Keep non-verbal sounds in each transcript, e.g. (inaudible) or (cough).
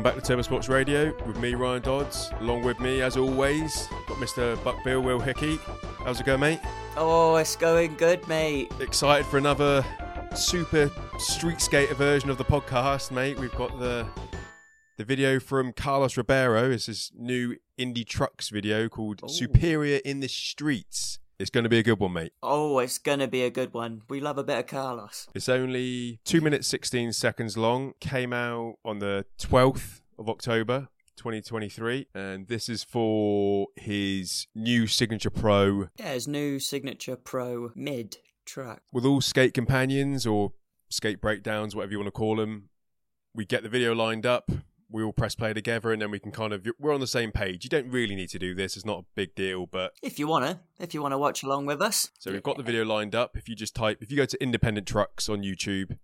Welcome back to Turbo Sports Radio with me, Ryan Dodds. Along with me, as always, got Mr. Buck Bill, Will Hickey. How's it going, mate? Oh, it's going good, mate. Excited for another super street skater version of the podcast, mate. We've got the the video from Carlos Ribeiro. It's his new Indy Trucks video called Ooh. Superior in the Streets. It's going to be a good one, mate. Oh, it's gonna be a good one. We love a bit of Carlos. It's only 2 minutes 16 seconds long. Came out on the 12th of October 2023. And this is for his new Signature Pro Yeah, his new signature pro mid track. with all skate companions or skate breakdowns, whatever you want to call them. We get the video lined up. We all press play together, and then we can kind of we're on the same page. You don't really need to do this; it's not a big deal. But If you wanna, if you wanna watch along with us. so we've got the video lined up. If you just type, if you go to Independent Trucks on YouTube,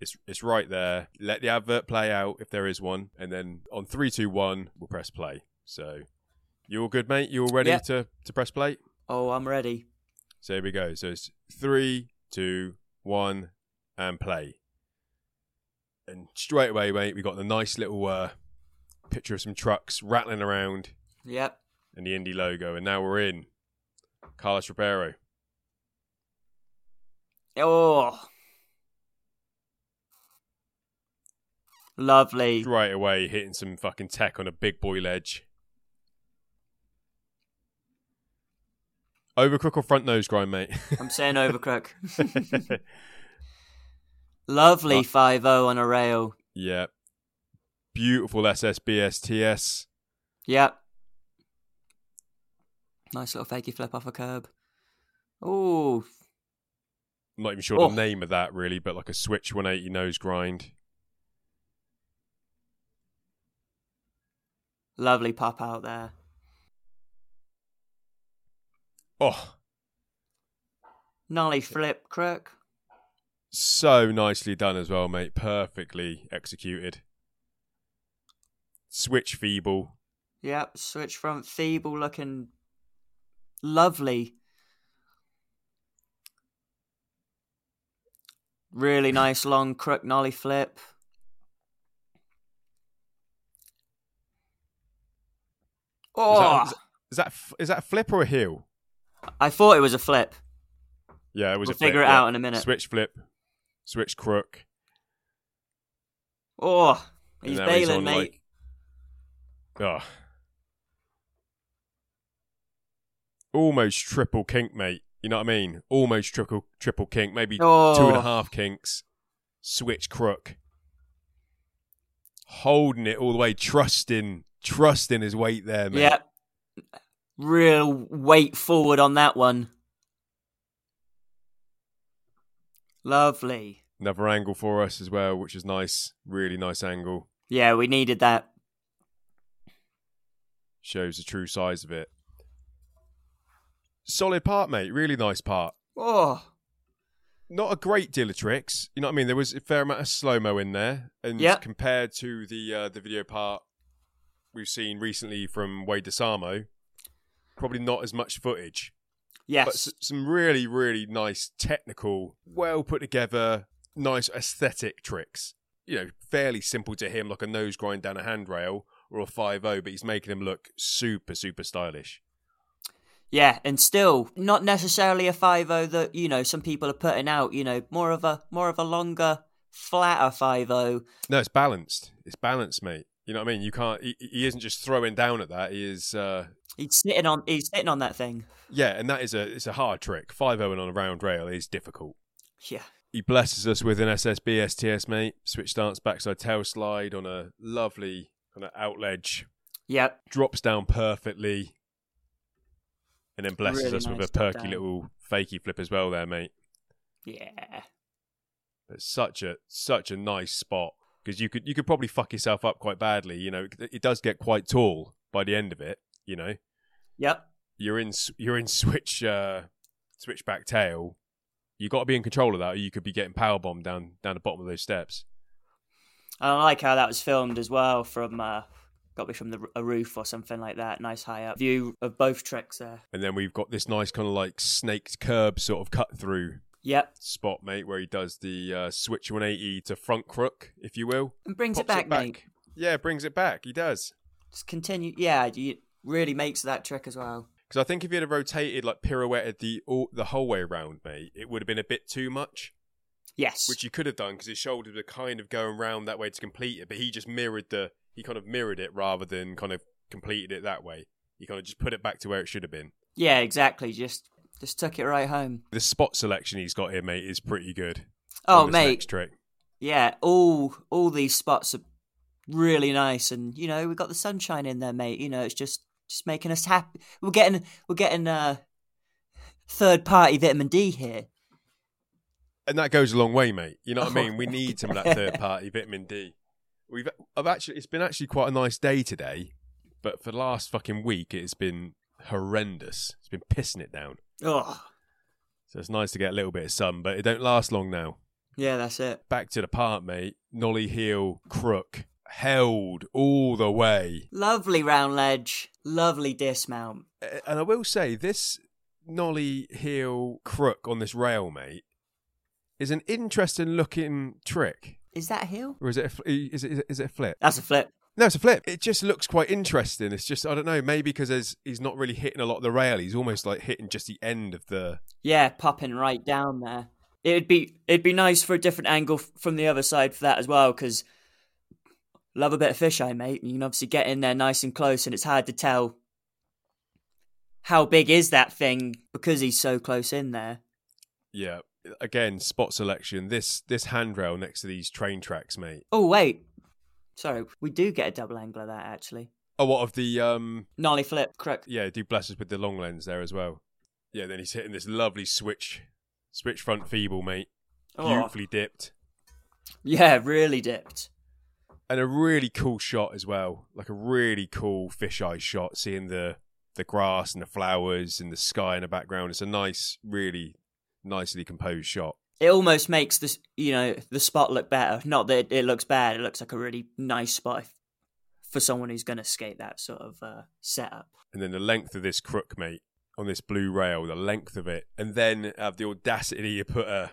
it's it's right there. Let the advert play out if there is one, and then on three, two, one, we'll press play. So you all good, mate? You all ready Yeah. to to press play? Oh, I'm ready. So here we go. So it's three, two, one, and play. And straight away, mate, we got the nice little uh, picture of some trucks rattling around Yep. and the Indy logo. And now we're in Carlos Ribeiro. Oh. Lovely. Straight away, hitting some fucking tech on a big boy ledge. Overcrook or front nose grind, mate? I'm saying overcrook. (laughs) (laughs) Lovely 5 on a rail. yeah. Beautiful SSBSTS. Yep. Nice little fakey flip off a curb. Oh, I'm not even sure Oh. the name of that really, but like a switch 180 nose grind. lovely pop out there. Oh, Nolly flip crook. So nicely done as well, mate. Perfectly executed. Switch feeble. Yep, switch front feeble looking lovely. Really nice long crook nolly flip. Oh, Is that, is that is that a flip or a heel? I thought it was a flip. Yeah, it was We'll a flip. figure it yeah. out in a minute. Switch flip, switch crook. Oh, he's bailing, mate. like- Oh. Almost triple kink, mate. You know what I mean? Almost triple triple kink, maybe two and a oh. half kinks. Switch crook. Holding it all the way, trusting, trusting his weight there, mate. Yep. Real weight forward on that one. Lovely. Another angle for us as well, which is nice. Really nice angle. Yeah, we needed that. Shows the true size of it. Solid part, mate. Really nice part. Oh, Not a great deal of tricks. You know what I mean? There was a fair amount of slow mo in there, and Yep. compared to the uh, the video part we've seen recently from Wade Desarmo, probably not as much footage. But yes. s- some really, really nice technical, well put together, nice aesthetic tricks. You know, fairly simple to him, like a nose grind down a handrail or a 5 but he's making him look super, super stylish. Yeah, and still not necessarily a 5 that, you know, some people are putting out, you know, more of a more of a longer, flatter 5 No, it's balanced. It's balanced, mate. You know what I mean? You can't. He, he isn't just throwing down at that. He is. Uh, He's sitting on he's sitting on that thing. yeah, and that is a. It's a hard trick. Five zero on a round rail is difficult. Yeah. He blesses us with an SSB STS, mate. Switch stance backside tail slide on a lovely kind of out ledge. Yep. Drops down perfectly, and then blesses Really us with a perky down. little fakey flip as well, there, mate. Yeah. It's such a such a nice spot because you could you could probably fuck yourself up quite badly. You know, it, it does get quite tall by the end of it. You know, Yep. you're in you're in (laughs) switch uh, switch back tail. You got to be in control of that, or you could be getting power bombed down down the bottom of those steps. I like how that was filmed as well from uh got to be from the a roof or something like that. Nice high up view of both tricks there. And then we've got this nice kind of like snaked curb sort of cut through Yep. spot, mate, where he does the uh, switch 180 to front crook, if you will. And brings it Pops back, mate. Yeah, brings it back. He does. Just continue. Yeah, he really makes that trick as well. Because I think if he had rotated like pirouetted the all, the whole way around, mate, it would have been a bit too much. Yes. Which he could have done because his shoulders were kind of going round that way to complete it, but he just mirrored the he kind of mirrored it rather than kind of completed it that way. He kind of just put it back to where it should have been. yeah, exactly. Just just took it right home. The spot selection he's got here, mate, is pretty good. Oh, mate. Yeah, all all these spots are really nice, and you know we got the sunshine in there, mate. You know it's just just making us happy. We're getting we're getting uh third party vitamin D here. and that goes a long way, mate. You know what I (laughs) mean? We need some of that third party vitamin D. We've I've actually it's been actually quite a nice day today, but for the last fucking week it's been horrendous. It's been pissing it down. Oh, So it's nice to get a little bit of sun, but it don't last long now. yeah, that's it. Back to the part, mate. Nolly heel crook held all the way. Lovely round ledge, lovely dismount. And I will say this nolly heel crook on this rail, mate, is an interesting looking trick. Is that a heel? Or is it a, fl- is it is it a flip? That's a flip. No, it's a flip. It just looks quite interesting. It's just I don't know, maybe because he's not really hitting a lot of the rail. He's almost like hitting just the end of the. Yeah, popping right down there. It'd be it'd be nice for a different angle from the other side for that as well, because love a bit of fisheye, mate. You can obviously get in there nice and close, and it's hard to tell how big is that thing because he's so close in there. Yeah, again, spot selection. This this handrail next to these train tracks, mate. Oh wait, sorry, we do get a double angle of that actually. Oh, what of the um? Nolly flip, crook. Yeah, do bless us with the long lens there as well. Yeah, then he's hitting this lovely switch, switch front feeble, mate. Oh, Beautifully dipped, yeah, really dipped. and a really cool shot as well. Like a really cool fisheye shot, seeing the the grass and the flowers and the sky in the background. It's a nice, really nicely composed shot. It almost makes this, you know, the spot look better. Not that it looks bad; it looks like a really nice spot for someone who's going to skate that sort of uh, setup. and then the length of this crook, mate, on this blue rail, the length of it, and then have the audacity to put a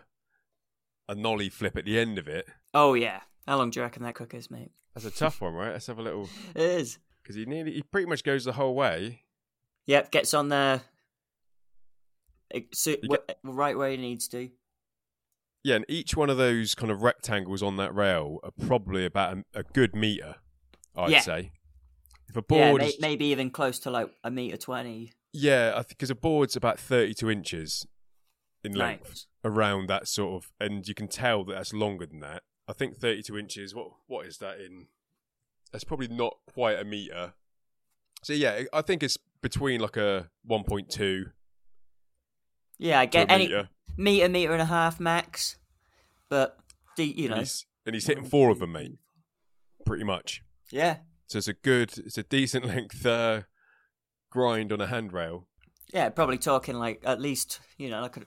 a nollie flip at the end of it. Oh yeah, how long do you reckon that cook is, mate? That's a tough one, right? Let's have a little (laughs) It is. because he nearly, he pretty much goes the whole way. Yep, gets on there. So, wh- right where he needs to. Yeah, and each one of those kind of rectangles on that rail are probably about a, a good meter, I'd Yeah. say. If a Yeah, board, may- is, maybe even close to like a meter twenty. yeah, I think because a board's about thirty-two inches in length. Nice. around that sort of, and you can tell that that's longer than that. I think 32 inches. What what is that in? That's probably not quite a meter. So yeah, I think it's between like a 1.2 Yeah, I get any meter, meter, meter and a half max. But you and know, he's, and he's hitting four of them, mate. Pretty much. yeah, So it's a good, it's a decent (laughs) length uh, grind on a handrail. yeah, probably talking like at least you know like a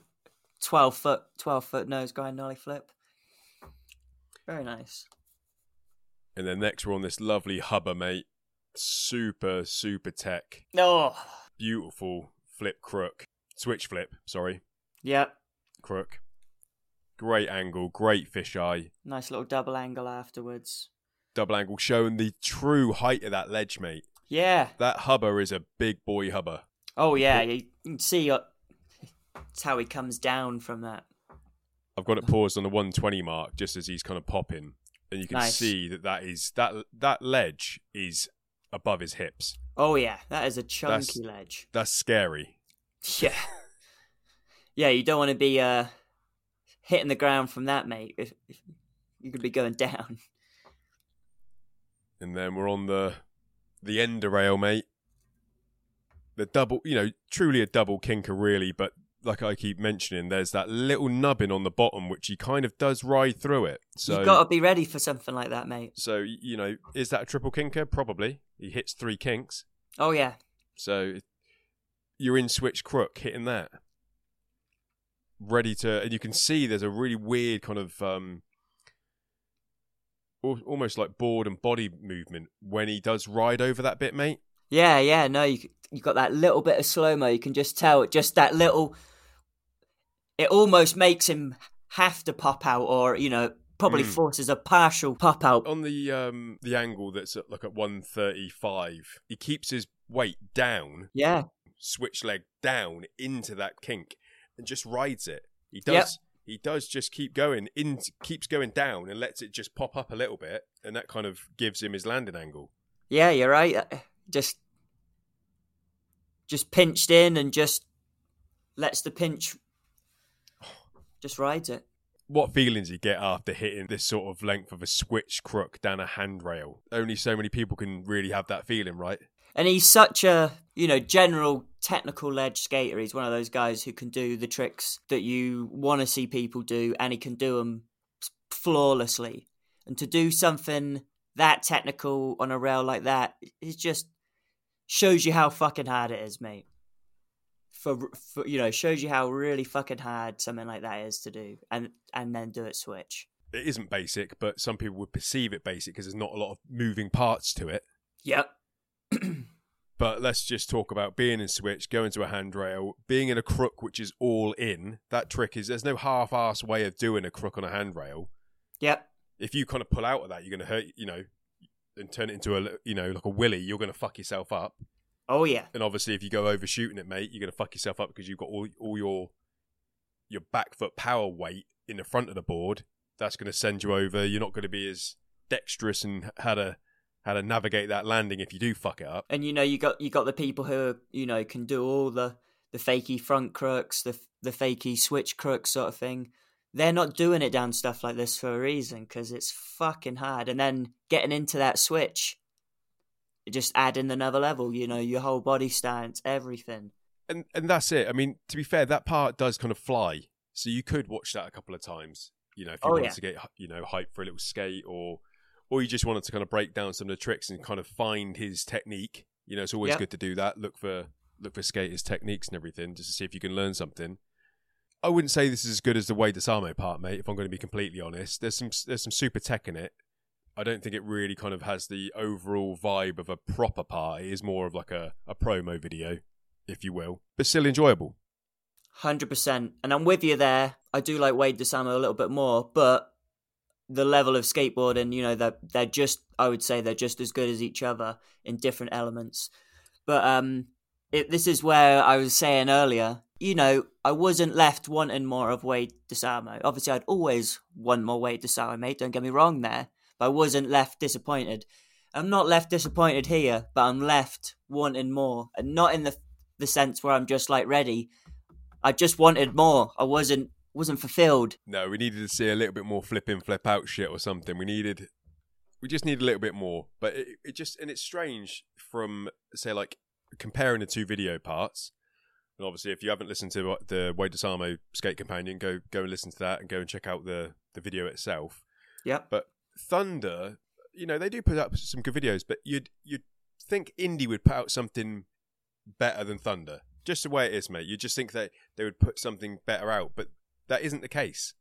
twelve foot, twelve foot nose grind nollie flip. Very nice. And then next we're on this lovely hubber, mate. Super, super tech. Oh, Beautiful flip crook. Switch flip, sorry. yep. Crook. Great angle, great fisheye. Nice little double angle afterwards. Double angle showing the true height of that ledge, mate. Yeah. That hubber is a big boy hubber. Oh yeah. You can see uh, it's how he comes down from that. I've got it paused on the 120 mark just as he's kind of popping, and you can Nice. see that that is that that ledge is above his hips. Oh yeah, that is a That's- chunky ledge. That's scary. Yeah. (laughs) Yeah, you don't want to be uh hitting the ground from that, mate. If, if you could be going (laughs) down. And then we're on the the ender rail, mate. The double, you know, truly a double kinker, really. But like I keep mentioning, there's that little nubbin on the bottom which he kind of does ride through it. So You've got to be ready for something like that, mate. So you know, is that a triple kinker? Probably. He hits three kinks, Oh yeah. so you're in switch crook hitting that, ready to, and you can see there's a really weird kind of um, al- almost like board and body movement when he does ride over that bit, mate. Yeah, yeah, no, you you got that little bit of slow mo. You can just tell it, just that little. It almost makes him have to pop out, or you know, probably Mm. forces a partial pop out. On the um the angle that's at like at one thirty five, he keeps his weight down, Yeah, switch leg down into that kink, and just rides it. He does. Yep. He does just keep going in, keeps going down, and lets it just pop up a little bit, and that kind of gives him his landing angle. yeah, you're right. Uh, Just, just pinched in and just lets the pinch, (sighs) just rides it. What feelings you get after hitting this sort of length of a switch crook down a handrail? Only so many people can really have that feeling, right? And he's such a, you know, general technical ledge skater. He's one of those guys who can do the tricks that you want to see people do, and he can do them flawlessly. And to do something that technical on a rail like that, it just shows you how fucking hard it is, mate. For, for you know, shows you how really fucking hard something like that is to do, and and then do it switch. It isn't basic, but some people would perceive it basic because there's not a lot of moving parts to it. Yep. But let's just talk about being in switch, going to a handrail, being in a crook which is all in. That trick is there's no half-ass way of doing a crook on a handrail. Yep. If you kind of pull out of that, you're going to hurt, you know, and turn it into a, you know, like a willy. You're going to fuck yourself up. Oh yeah. And obviously, if you go overshooting it, mate, you're going to fuck yourself up because you've got all all your your back foot power weight in the front of the board. That's going to send you over. You're not going to be as dexterous and how to how to navigate that landing if you do fuck it up. and you know you got you got the people who you know can do all the the fakey front crooks, the the fakey switch crooks sort of thing. They're not doing it down stuff like this for a reason because it's fucking hard. And then getting into that switch, just adding another level. You know, your whole body stance, everything. And and that's it. I mean, to be fair, that part does kind of fly. So you could watch that a couple of times. You know, if you Oh, wanted yeah. to get you know hype for a little skate, or or you just wanted to kind of break down some of the tricks and kind of find his technique. You know, it's always Yeah. good to do that. Look for look for skaters' techniques and everything, just to see if you can learn something. I wouldn't say this is as good as the Wade Desarmo part, mate. If I'm going to be completely honest, there's some there's some super tech in it. I don't think it really kind of has the overall vibe of a proper part. It is more of like a, a promo video, if you will, but still enjoyable. Hundred percent, and I'm with you there. I do like Wade Desarmo a little bit more, but the level of skateboarding, you know, they're they're just I would say they're just as good as each other in different elements. But um, it, this is where I was saying earlier. You know, I wasn't left wanting more of Wade Desarmo. Obviously, I'd always want more Wade Desarmo, mate. Don't get me wrong there, but I wasn't left disappointed. I'm not left disappointed here, but I'm left wanting more, and not in the the sense where I'm just like ready. I just wanted more. I wasn't wasn't fulfilled. No, we needed to see a little bit more flip in, flip out shit or something. We needed, we just need a little bit more. But it, it just, and it's strange from, say, like comparing the two video parts. And obviously, if you haven't listened to the Wade Desarmo Skate Companion, go go and listen to that and go and check out the the video itself. Yep. But Thunder, you know, they do put up some good videos, but you'd you'd think Indy would put out something better than Thunder. Just the way it is, mate. You just think that they would put something better out, but that isn't the case.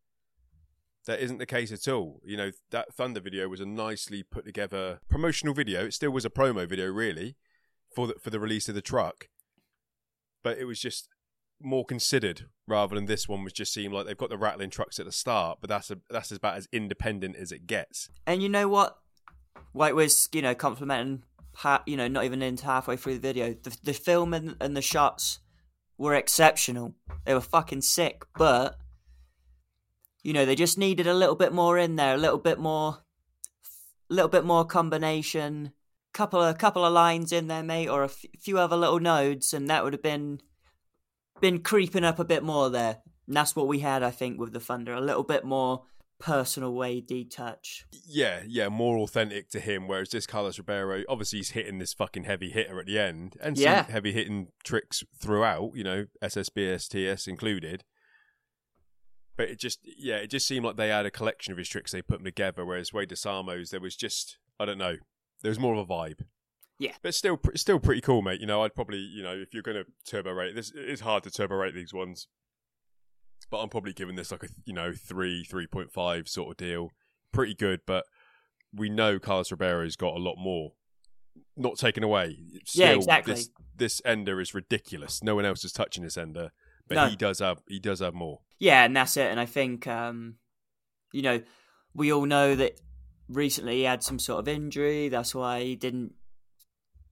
That isn't the case at all. You know, that Thunder video was a nicely put together promotional video. It still was a promo video, really, for the, for the release of the truck. But it was just more considered rather than this one which just seemed like they've got the rattling trucks at the start, but that's a, that's about as independent as it gets. And you know what? White was, you know, complimenting, you know, not even into halfway through the video. The, the film and, and the shots were exceptional. They were fucking sick, but, you know, they just needed a little bit more in there, a little bit more, a little bit more combination. Couple of a couple of lines in there, mate, or a f- few other little nodes, and that would have been been creeping up a bit more there. And that's what we had, I think, with the Thunder. A little bit more personal way touch. Yeah, yeah, more authentic to him. Whereas this Carlos Ribeiro, obviously, he's hitting this fucking heavy hitter at the end, and some Yeah. heavy hitting tricks throughout. You know, SSBSTS included. But it just, yeah, it just seemed like they had a collection of his tricks. They put them together. Whereas Wade Desarmo's, there was just, I don't know, there was more of a vibe. Yeah. but still, still pretty cool, mate. You know, I'd probably, you know, if you're going to turbo rate this, it is hard to turbo rate these ones. But I'm probably giving this like a, you know, three, three point five sort of deal. Pretty good, but we know Carlos Ribeiro's got a lot more. Not taken away. Yeah, exactly. This, this ender is ridiculous. No one else is touching this ender, but No. he does have he does have more. Yeah, and that's it. And I think, um, you know, we all know that recently he had some sort of injury. That's why he didn't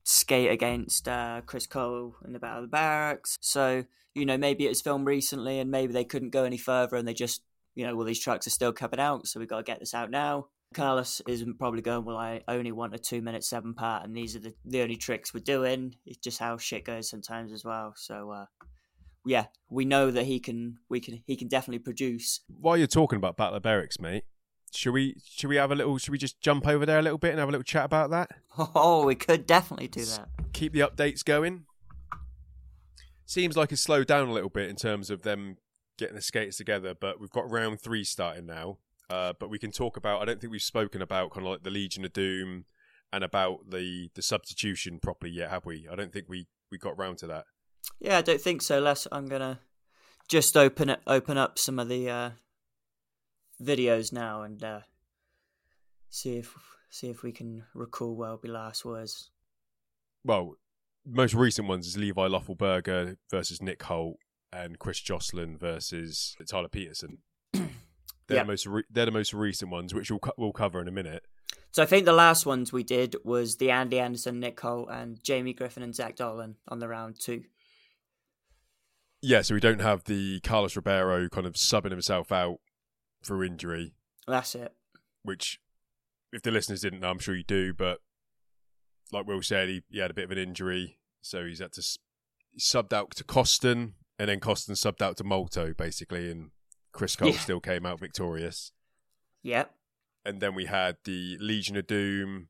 skate against uh, Chris Cole in the Battle of the Berrics. So, you know, maybe it was filmed recently and maybe they couldn't go any further and they just, you know, well, these trucks are still coming out, so we've got to get this out now. Carlos isn't probably going, well, I only want a two minute seven part, and these are the, the only tricks we're doing. It's just how shit goes sometimes as well. So, uh, yeah, we know that he can, we can, he can definitely produce. While you're talking about Battle of Berrics, mate, should we should we have a little? Should we just jump over there a little bit and have a little chat about that? (laughs) Oh, we could definitely do that. Keep the updates going. Seems like it's slowed down a little bit in terms of them getting the skates together, but we've got round three starting now. Uh, but we can talk about. I don't think we've spoken about kind of like the Legion of Doom and about the the substitution properly yet, have we? I don't think we we got round to that. Yeah, I don't think so. Les, I'm gonna just open it, open up some of the uh, videos now and uh, see if see if we can recall well be last words. Well, most recent ones is Levi Loffelberger versus Nick Holt and Chris Joslin versus Tyler Peterson. (clears throat) They're Yep. the most re- they're the most recent ones, which we'll co- we'll cover in a minute. So I think the last ones we did was the Andy Anderson, Nick Holt, and Jamie Griffin and Zach Dolan on the round two. Yeah, so we don't have the Carlos Ribeiro kind of subbing himself out through injury, That's it. which if the listeners didn't know, I'm sure you do. But like Will said, he, he had a bit of an injury, so he's had to he subbed out to Koston, and then Koston subbed out to Malto, basically, and Chris Cole Yeah. still came out victorious. Yep. And then we had the Legion of Doom.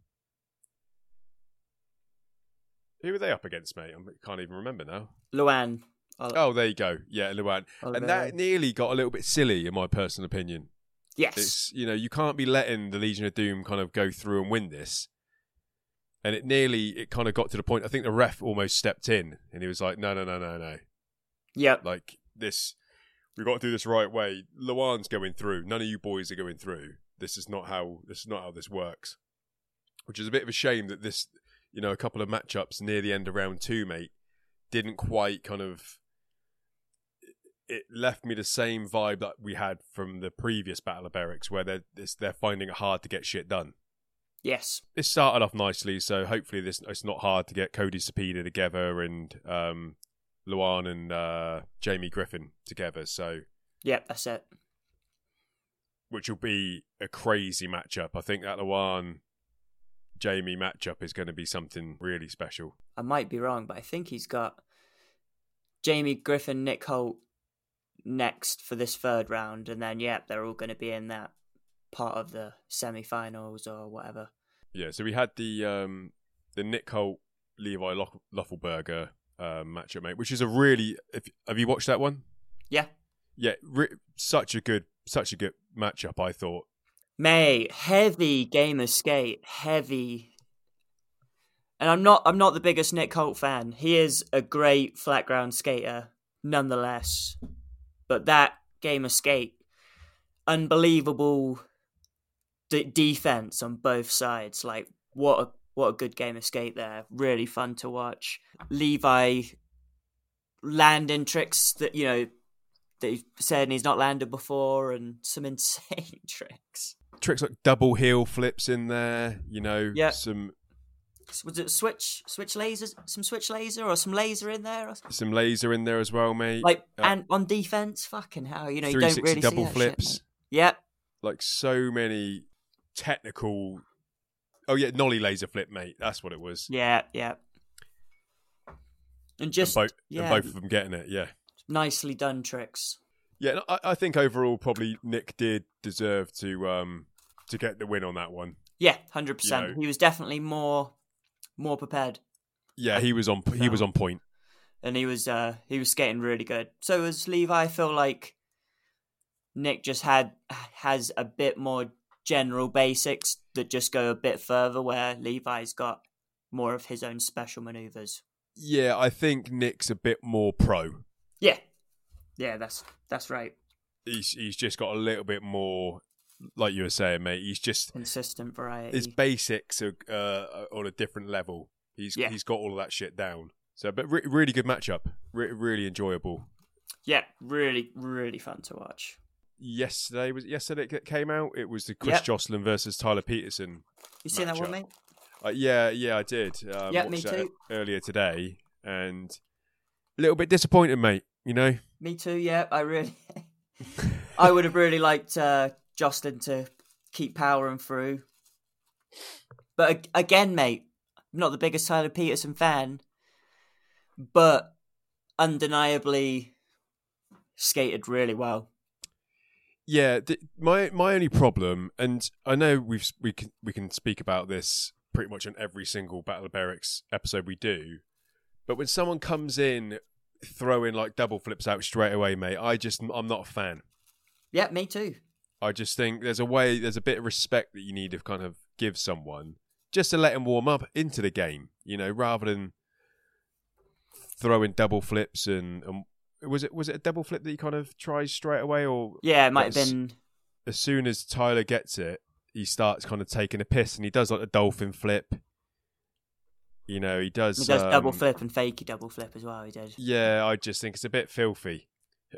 Who were they up against, mate? I can't even remember now. Luan. Ol- Oh, there you go. Yeah, Luan. And Oliveira. that nearly got a little bit silly, in my personal opinion. yes. It's you know you can't be letting the Legion of Doom kind of go through and win this. And it nearly it kind of got to the point. I think the ref almost stepped in and he was like, "No, no, no, no, no! Yep. Like this, we've got to do this right way. Luan's going through. None of you boys are going through. This is not how this is not how this works." Which is a bit of a shame that this, you know, a couple of matchups near the end of round two, mate, didn't quite kind of it left me the same vibe that we had from the previous Battle of Berrics, where they're this, they're finding it hard to get shit done. Yes. It started off nicely, so hopefully this it's not hard to get Cody Cepeda together and um, Luan and uh, Jamie Griffin together. So Yep. That's it. which will be a crazy matchup. I think that Luan Jamie matchup is going to be something really special. I might be wrong, but I think he's got Jamie Griffin, Nick Holt next for this third round, and then yep, they're all going to be in that part of the semi-finals or whatever. Yeah, so we had the um, the Nick Holt Levi Loff- Loffelberger um, matchup, mate, which is a really. If, have you watched that one? Yeah, Yeah, re- such a good, such a good matchup. I thought. May heavy game of skate, heavy. And I'm not I'm not the biggest Nick Holt fan. He is a great flat ground skater, nonetheless. But that game of skate, unbelievable d- defense on both sides. Like what a what a good game of skate there. Really fun to watch. Levi landing tricks that you know that he said he's not landed before, and some (laughs) insane tricks. Tricks like double heel flips in there, you know, Yeah. some was it switch switch lasers some switch laser or some laser in there or something? some laser in there as well, mate. like Uh, and on defense fucking hell you know you don't really double see flips. shit, yep like so many technical. Oh yeah, nollie laser flip, mate. That's what it was. yeah yeah and just and, both, yeah and both of them getting it. Yeah. nicely done tricks Yeah, I, I think overall probably Nick did deserve to um to get the win on that one. yeah 100% You know- he was definitely more more prepared. Yeah, he was on he was on point. and he was uh he was skating really good. So was levi I feel like nick just had has a bit more general basics that just go a bit further where levi's got more of his own special maneuvers. Yeah, I think Nick's a bit more pro. yeah. Yeah that's that's right. He's he's just got a little bit more, like you were saying, mate. He's just consistent variety his basics are uh, on a different level. He's Yeah. he's got all of that shit down. So, but re- really good matchup. Re- really enjoyable. yeah really really fun to watch yesterday. Was yesterday it came out? It was the Chris Yep. Joslin versus Tyler Peterson. You seen that one, mate? Uh, yeah, yeah, I did. Um, Yeah, me too. Earlier today, and a little bit disappointed, mate. You know, Me too. Yeah, I really, (laughs) I would have really liked uh, Joslin to keep powering through. But again, mate, I'm not the biggest Tyler Peterson fan, but undeniably skated really well. Yeah, th- my my only problem, and I know we've we can we can speak about this pretty much on every single Battle of Berrics episode we do, but when someone comes in throwing like double flips out straight away, mate, I just I'm not a fan. Yeah, me too. I just think there's a way, there's a bit of respect that you need to kind of give someone just to let them warm up into the game, you know, rather than throwing double flips and, and was it was it a double flip that he kind of tries straight away, or Yeah, it might have been. as soon as Tyler gets it, he starts kind of taking a piss and he does like a dolphin flip. You know, he does. He does double um, flip and fakey double flip as well. He did. Yeah, I just think it's a bit filthy.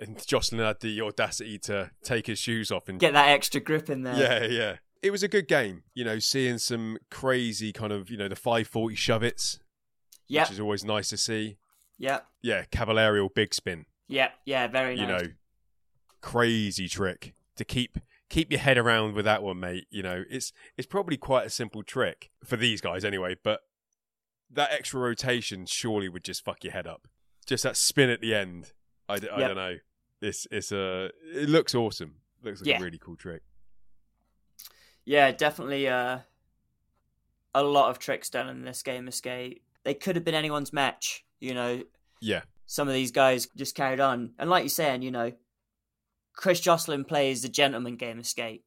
And Joslin had the audacity to take his shoes off and Get that extra grip in there. Yeah, yeah. It was a good game. You know, seeing some crazy kind of, you know, the 540 shove its, Yep. which is always nice to see. Yep. Yeah, Caballerial big spin. Yep. Yeah. Very nice. You know, crazy trick to keep keep your head around with that one, mate. You know, it's it's probably quite a simple trick for these guys anyway, but that extra rotation surely would just fuck your head up. Just that spin at the end. I, d- I Yep. don't know. It's it's a it looks awesome. Looks like Yeah. a really cool trick. Yeah, definitely uh, a lot of tricks done in this game of skate. They could have been anyone's match, you know. Yeah. Some of these guys just carried on. And like you're saying, you know, Chris Joslin plays the gentleman game of skate.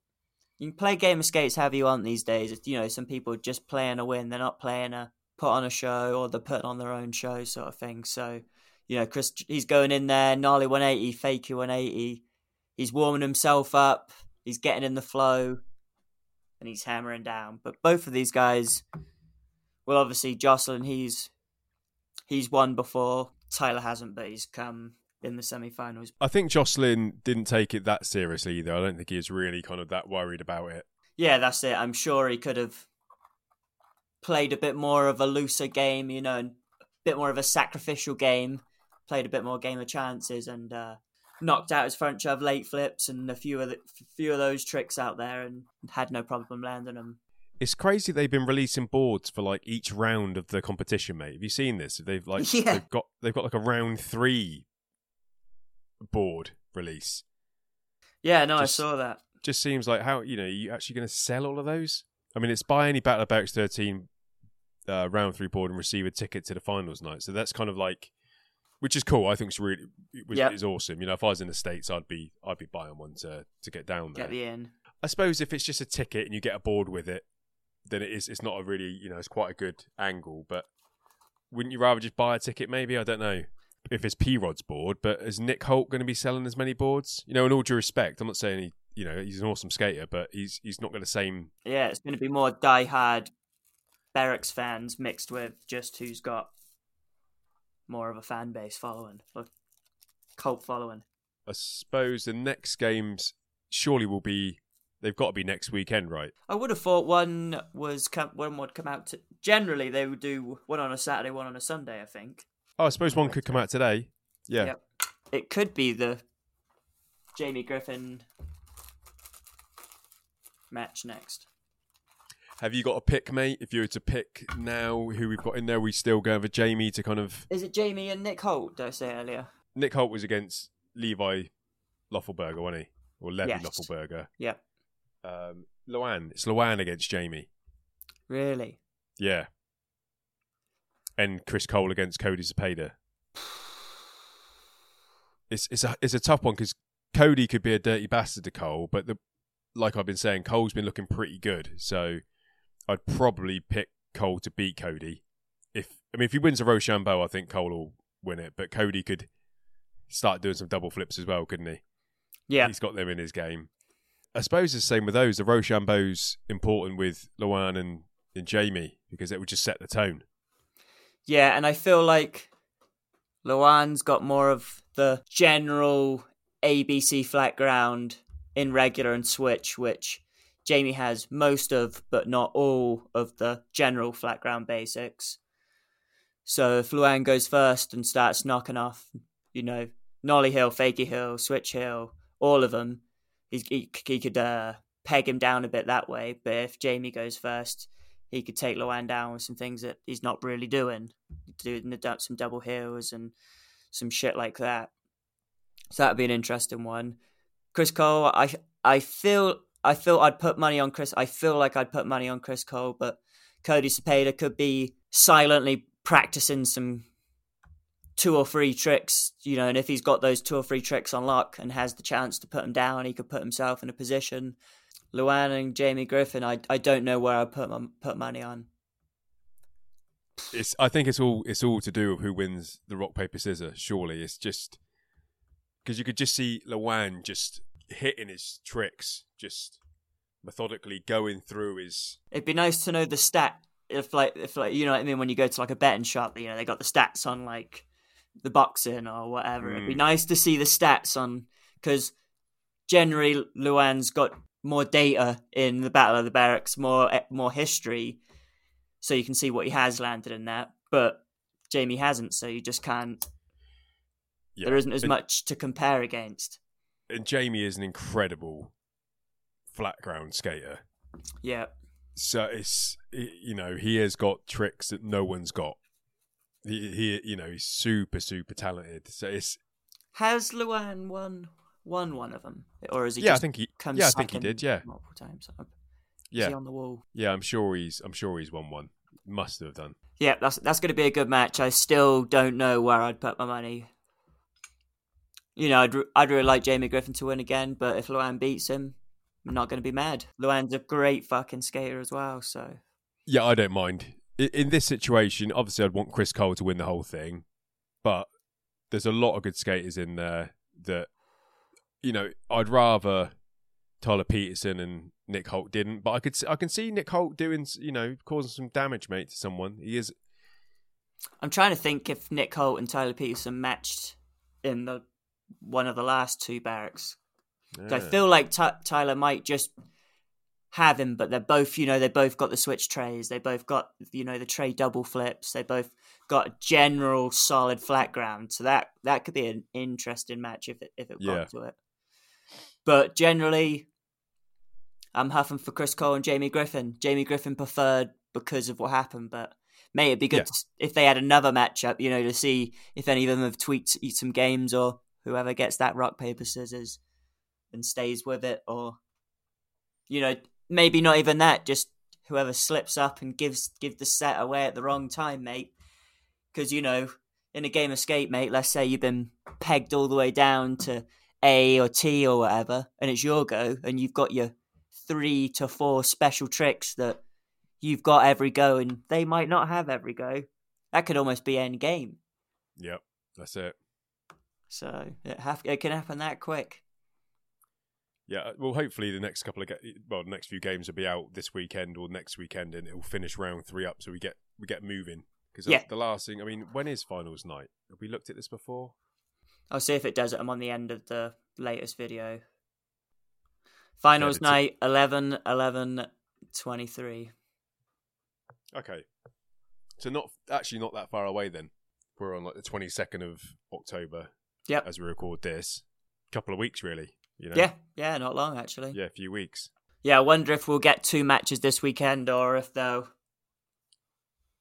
You can play game of skates however you want these days. It's, you know, some people just playing a win. They're not playing a put on a show or they're putting on their own show sort of thing. So, you know, Chris, he's going in there, gnarly 180, fakey 180. He's warming himself up. He's getting in the flow and he's hammering down. But both of these guys, well, obviously Joslin, he's he's won before. Tyler hasn't, but he's come in the semi-finals. I think Joslin didn't take it that seriously either. I don't think he was really kind of that worried about it. Yeah, that's it. I'm sure he could have played a bit more of a looser game, you know, and a bit more of a sacrificial game. Played a bit more game of chances and uh, knocked out his front shove late flips and a few of the, few of those tricks out there, and had no problem landing them. It's crazy they've been releasing boards for like each round of the competition, mate. Have you seen this? They've like (laughs) Yeah. they've got they've got like a round three board release. Yeah, no, Just- I saw that. Just seems like how you know you actually going to sell all of those. I mean, it's buy any Battle of Berrics thirteen uh, round three board and receive a ticket to the finals night. So that's kind of like, which is cool. I think it's really it was, Yep. is awesome. You know, if I was in the states, I'd be I'd be buying one to to get down there. Get the in. I suppose if it's just a ticket and you get a board with it, then it is. It's not a really, you know, it's quite a good angle. But wouldn't you rather just buy a ticket? Maybe I don't know if it's P Rod's board. But is Nick Holt going to be selling as many boards? You know, in all due respect, I'm not saying he, you know, he's an awesome skater, but he's he's not got the same. Yeah, it's going to be more die-hard Berrics fans mixed with just who's got more of a fan base following, a cult following. I suppose the next games surely will be. They've got to be next weekend, right? I would have thought one was one would come out. To, generally, they would do one on a Saturday, one on a Sunday. I think. Oh, I suppose one could come out today. Yeah. Yep. It could be the Jamie Griffin match next. Have you got a pick, mate? If you were to pick now, who we've got in there, we still go for Jamie to kind of Is it Jamie and Nick Holt? Did I say earlier? Nick Holt was against Levi Loffelberger, wasn't he? Or Levi Yes. Loffelberger. Yep. Um, Luan. It's Luan against Jamie. Really? Yeah. And Chris Cole against Cody Cepeda. (sighs) It's it's a it's a tough one because Cody could be a dirty bastard to Cole, but the like I've been saying, Cole's been looking pretty good. So I'd probably pick Cole to beat Cody. If I mean if he wins a Rochambeau, I think Cole will win it. But Cody could start doing some double flips as well, couldn't he? Yeah. He's got them in his game. I suppose the same with those. The Rochambeau's important with Luan and, and Jamie because it would just set the tone. Yeah, and I feel like Luan's got more of the general ABC flat ground in regular and switch, which Jamie has most of, but not all of the general flat ground basics. So if Luan goes first and starts knocking off, you know, Nolly Hill, Fakie Hill, Switch Hill, all of them, he, he, he could uh, peg him down a bit that way. But if Jamie goes first, he could take Luan down with some things that he's not really doing, doing some double hills and some shit like that. So that'd be an interesting one. Chris Cole, I I feel I feel I'd put money on Chris. I feel like I'd put money on Chris Cole, but Cody Cepeda could be silently practicing some two or three tricks, you know, and if he's got those two or three tricks on lock and has the chance to put him down, he could put himself in a position. Luan and Jamie Griffin, I I don't know where I put my, put money on. It's I think it's all it's all to do with who wins the rock paper scissors. Surely it's just because you could just see Luan just hitting his tricks, just methodically going through his. It'd be nice to know the stat if like if like you know what I mean when you go to like a betting shop, you know they got the stats on like the boxing or whatever. Mm. It'd be mm. nice to see the stats on because generally Luan's got more data in the Battle of the Berrics, more eh, more history, so you can see what he has landed in that. But Jamie hasn't, so you just can't. Yeah. There isn't as much to compare against. And Jamie is an incredible flat ground skater. Yeah. So it's you know he has got tricks that no one's got. He, he you know he's super super talented. So it's has Luan won won one of them, or is he? Yeah, I think he. yeah, I think he did. Yeah, multiple times. Is yeah, on the wall. Yeah, I'm sure he's. I'm sure he's won one. Must have done. Yeah, that's that's going to be a good match. I still don't know where I'd put my money. You know, I'd I'd really like Jamie Griffin to win again, but if Luan beats him, I'm not going to be mad. Luan's a great fucking skater as well, so. Yeah, I don't mind. In this situation, obviously, I'd want Chris Cole to win the whole thing, but there's a lot of good skaters in there that, you know, I'd rather Tyler Peterson and Nick Holt didn't, but I could I can see Nick Holt doing, you know, causing some damage, mate, to someone. He is. I'm trying to think if Nick Holt and Tyler Peterson matched in the one of the last two Berrics yeah. I feel like T- Tyler might just have him, but they're both, you know, they both got the switch trays. They both got, you know, the tray double flips. They both got a general solid flat ground. So that that could be an interesting match if it if it yeah. got to it. But generally, I'm huffing for Chris Cole and Jamie Griffin. Jamie Griffin preferred because of what happened, but may it'd be good yeah. to, if they had another matchup, you know, to see if any of them have tweaked some games or whoever gets that rock paper scissors and stays with it, or you know, maybe not even that. Just whoever slips up and gives give the set away at the wrong time, mate. Because you know, in a game of skate, mate, let's say you've been pegged all the way down to A or T or whatever, and it's your go, and you've got your three to four special tricks that you've got every go, and they might not have every go. That could almost be end game. Yep, that's it. So it have it can happen that quick. Yeah, uh, well, hopefully the next couple of ga- well, the next few games will be out this weekend or next weekend, and it will finish round three up, so we get we get moving. Because yeah. the last thing, I mean, when is finals night? Have we looked at this before? I'll see if it does it. I'm on the end of the latest video. Finals yeah, night 11 11 23. Okay. So not actually not that far away then. We're on like the 22nd of October. Yep. As we record this. A couple of weeks really. You know? Yeah, yeah, not long actually. Yeah, a few weeks. Yeah, I wonder if we'll get two matches this weekend or if they'll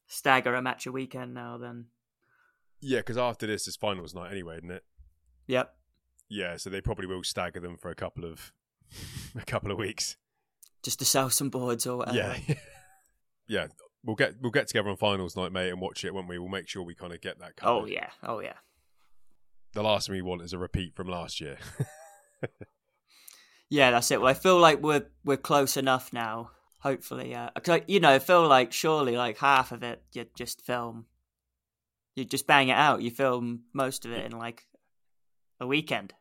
stagger a match a weekend now. Then. Yeah, because after this is finals night anyway, isn't it? Yep. Yeah, so they probably will stagger them for a couple of (laughs) a couple of weeks, just to sell some boards or whatever. (laughs) Yeah, yeah. We'll get we'll get together on finals night, mate, and watch it, won't we? We'll make sure we kind of get that. Covered. Oh yeah, oh yeah. The last thing we want is a repeat from last year. (laughs) yeah, that's it. Well, I feel like we're we're close enough now. Hopefully, yeah. You know, I feel like surely like half of it you just film. You just bang it out. You film most of it in like a weekend.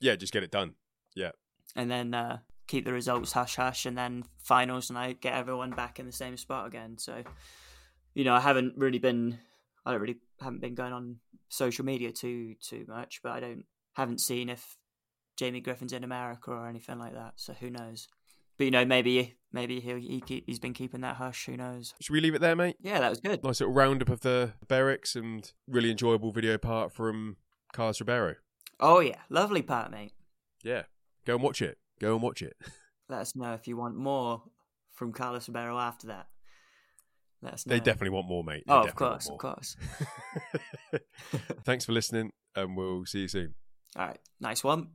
Yeah, just get it done. Yeah. And then uh, keep the results hush hush, and then finals night get everyone back in the same spot again. So, you know, I haven't really been, I don't really haven't been going on social media too too much, but I don't haven't seen if Jamie Griffin's in America or anything like that. So who knows? But you know, maybe maybe he he keep, he's been keeping that hush. Who knows? Should we leave it there, mate? Yeah, that was good. Nice little roundup of the Berrics and really enjoyable video part from Carlos Ribeiro. Oh yeah, lovely part, mate. Yeah, go and watch it. Go and watch it. (laughs) Let us know if you want more from Carlos Ribeiro after that. Let us know. They definitely want more, mate. They Oh, of course, of course. (laughs) Thanks for listening, and we'll see you soon. All right, nice one.